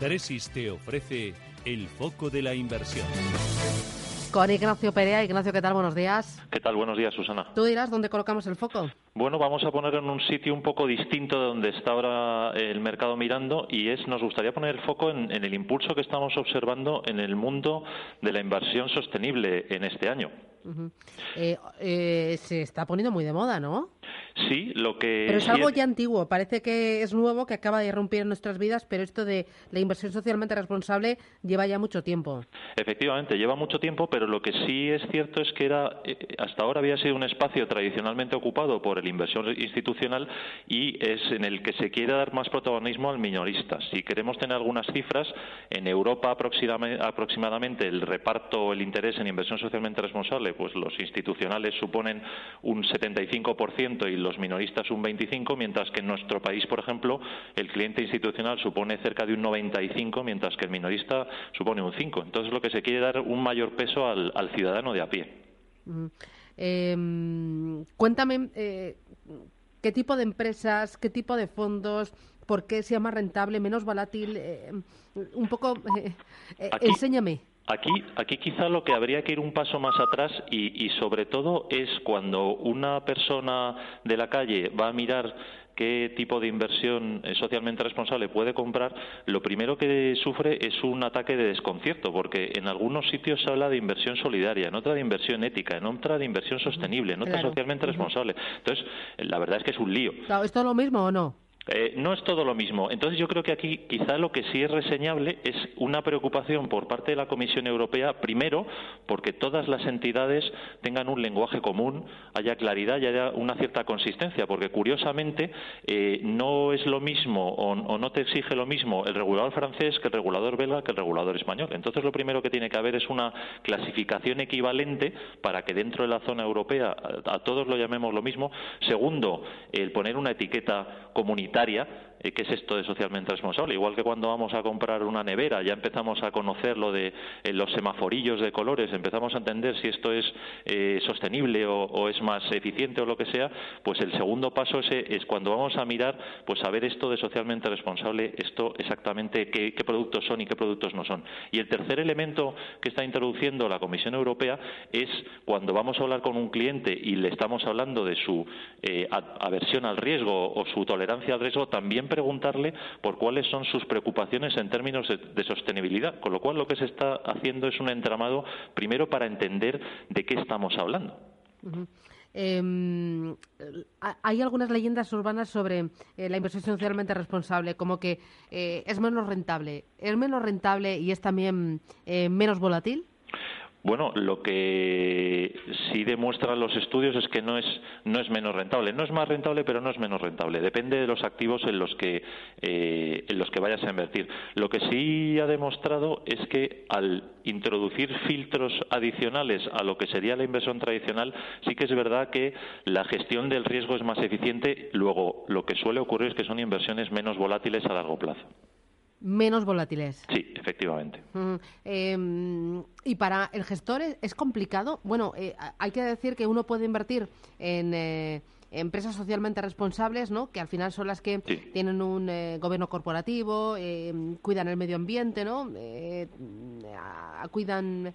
Tresis te ofrece el foco de la inversión. Con Ignacio Perea. Ignacio, ¿qué tal? Buenos días. ¿Qué tal? Buenos días, Susana. Tú dirás dónde colocamos el foco. Bueno, vamos a poner en un sitio un poco distinto de donde está ahora el mercado mirando y es nos gustaría poner el foco en, el impulso que estamos observando en el mundo de la inversión sostenible en este año. Eh, eh, se está poniendo muy de moda, ¿no? Sí, lo que. Pero es algo ya antiguo. Parece que es nuevo, que acaba de irrumpir en nuestras vidas, pero esto de la inversión socialmente responsable lleva ya mucho tiempo. Efectivamente, lleva mucho tiempo, pero lo que sí es cierto es que era eh, hasta ahora había sido un espacio tradicionalmente ocupado por el inversión institucional y es en el que se quiere dar más protagonismo al minorista. Si queremos tener algunas cifras, en Europa aproximadamente el reparto, el interés en inversión socialmente responsable, pues los institucionales suponen un 75% y los minoristas un 25%, mientras que en nuestro país, por ejemplo, el cliente institucional supone cerca de un 95%, mientras que el minorista supone un 5%. Entonces, lo que se quiere dar un mayor peso al, ciudadano de a pie. Em, cuéntame eh, qué tipo de empresas, qué tipo de fondos, por qué sea más rentable, menos volátil. Eh, un poco, eh, enséñame. Aquí, aquí quizá lo que habría que ir un paso más atrás y, sobre todo es cuando una persona de la calle va a mirar qué tipo de inversión socialmente responsable puede comprar, lo primero que sufre es un ataque de desconcierto, porque en algunos sitios se habla de inversión solidaria, en otra de inversión ética, en otra de inversión sostenible, en otra socialmente responsable. Entonces, la verdad es que es un lío. ¿Esto es lo mismo o no? Eh, no es todo lo mismo. Entonces yo creo que aquí quizá lo que sí es reseñable es una preocupación por parte de la Comisión Europea, primero, porque todas las entidades tengan un lenguaje común, haya claridad y haya una cierta consistencia, porque curiosamente eh, no es lo mismo o, no te exige lo mismo el regulador francés que el regulador belga que el regulador español. Entonces lo primero que tiene que haber es una clasificación equivalente para que dentro de la zona europea a, a todos lo llamemos lo mismo. Segundo, el poner una etiqueta comunitaria eh, ¿Qué es esto de socialmente responsable? Igual que cuando vamos a comprar una nevera, ya empezamos a conocer lo de eh, los semaforillos de colores, empezamos a entender si esto es eh, sostenible o, es más eficiente o lo que sea, pues el segundo paso es, cuando vamos a mirar, pues a ver esto de socialmente responsable, esto exactamente qué, productos son y qué productos no son. Y el tercer elemento que está introduciendo la Comisión Europea es cuando vamos a hablar con un cliente y le estamos hablando de su aversión al riesgo o su tolerancia al riesgo, también preguntarle por cuáles son sus preocupaciones en términos de, sostenibilidad. Con lo cual, lo que se está haciendo es un entramado, primero, para entender de qué estamos hablando. Em, hay algunas leyendas urbanas sobre eh, la inversión socialmente responsable, como que eh, es menos rentable. ¿Es menos rentable y es también eh, menos volátil? Bueno, lo que sí demuestran los estudios es que no es, no es menos rentable. No es más rentable, pero no es menos rentable. Depende de los activos en los que, eh, en los que vayas a invertir. Lo que sí ha demostrado es que al introducir filtros adicionales a lo que sería la inversión tradicional, sí que es verdad que la gestión del riesgo es más eficiente. Luego, lo que suele ocurrir es que son inversiones menos volátiles a largo plazo menos volátiles. Sí, efectivamente. Em, y para el gestor es, complicado. Bueno, eh, hay que decir que uno puede invertir en eh, empresas socialmente responsables, ¿no? Que al final son las que tienen un eh, gobierno corporativo, em, cuidan el medio ambiente, ¿no? cuidan.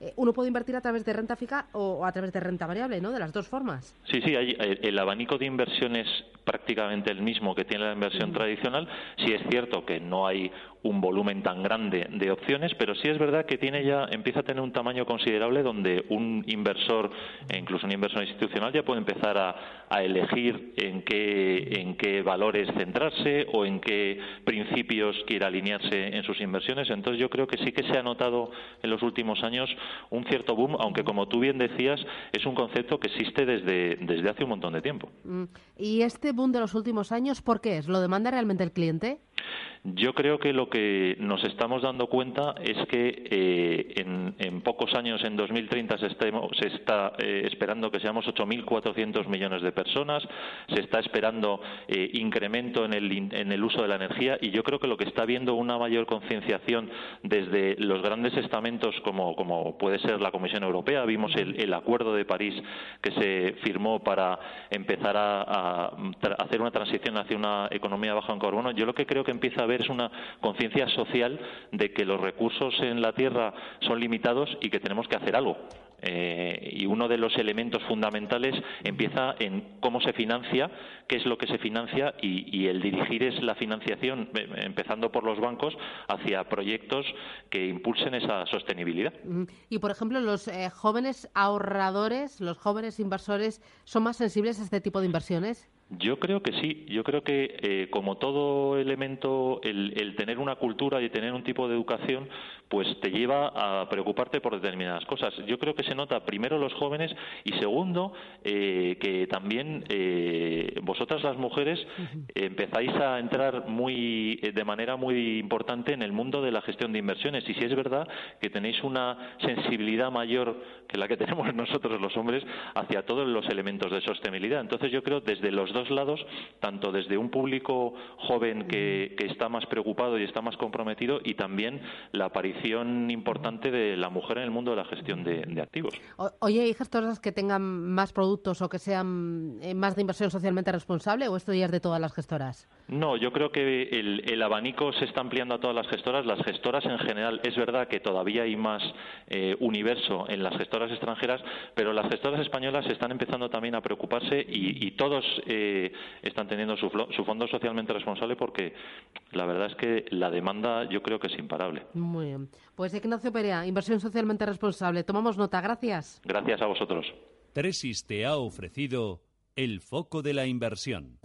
Eh, uno puede invertir a través de renta fija o, a través de renta variable, ¿no? De las dos formas. Sí, sí, hay, eh, el abanico de inversiones prácticamente el mismo que tiene la inversión tradicional. Sí es cierto que no hay un volumen tan grande de opciones, pero sí es verdad que tiene ya empieza a tener un tamaño considerable donde un inversor, e incluso un inversor institucional, ya puede empezar a, elegir en qué, en qué valores centrarse o en qué principios quiere alinearse en sus inversiones. Entonces yo creo que sí que se ha notado en los últimos años un cierto boom, aunque como tú bien decías, es un concepto que existe desde, desde hace un montón de tiempo. Mm. ¿Y este boom de los últimos años por qué es? ¿Lo demanda realmente el cliente? Yo creo que lo que nos estamos dando cuenta es que eh, en, pocos años, en 2030, se, se está eh, esperando que seamos 8.400 millones de personas, se está esperando eh, incremento en el, en el uso de la energía y yo creo que lo que está habiendo una mayor concienciación desde los grandes estamentos como, como puede ser la Comisión Europea, vimos el, Acuerdo de París que se firmó para empezar a, a hacer una transición hacia una economía baja en carbono. Yo lo que creo que empieza a haber es una conciencia social de que los recursos en la tierra son limitados y que tenemos que hacer algo. Eh, y uno de los elementos fundamentales empieza en cómo se financia, qué es lo que se financia y, el dirigir es la financiación, eh, empezando por los bancos, hacia proyectos que impulsen esa sostenibilidad. Y, por ejemplo, los eh, jóvenes ahorradores, los jóvenes inversores, ¿son más sensibles a este tipo de inversiones? Yo creo que sí. Yo creo que, eh, como todo elemento, el, tener una cultura y tener un tipo de educación, pues te lleva a preocuparte por determinadas cosas. Yo creo que se nota primero los jóvenes y segundo eh, que también eh, vosotras las mujeres empezáis a entrar muy de manera muy importante en el mundo de la gestión de inversiones. Y si es verdad que tenéis una sensibilidad mayor que la que tenemos nosotros los hombres hacia todos los elementos de sostenibilidad. Entonces yo creo desde los dos lados, tanto desde un público joven que, está más preocupado y está más comprometido y también la aparición importante de la mujer en el mundo de la gestión de, activos. oye, ¿hay gestoras que tengan más productos o que sean eh, más de inversión socialmente responsable o esto ya es de todas las gestoras? No, yo creo que el, abanico se está ampliando a todas las gestoras. Las gestoras en general, es verdad que todavía hay más eh, universo en las gestoras extranjeras, pero las gestoras españolas están empezando también a preocuparse y, todos eh, están teniendo su, su fondo socialmente responsable porque la verdad es que la demanda yo creo que es imparable. Muy bien. Pues Ignacio Perea, inversión socialmente responsable. Tomamos nota. Gracias. Gracias a vosotros. Tresis te ha ofrecido el foco de la inversión.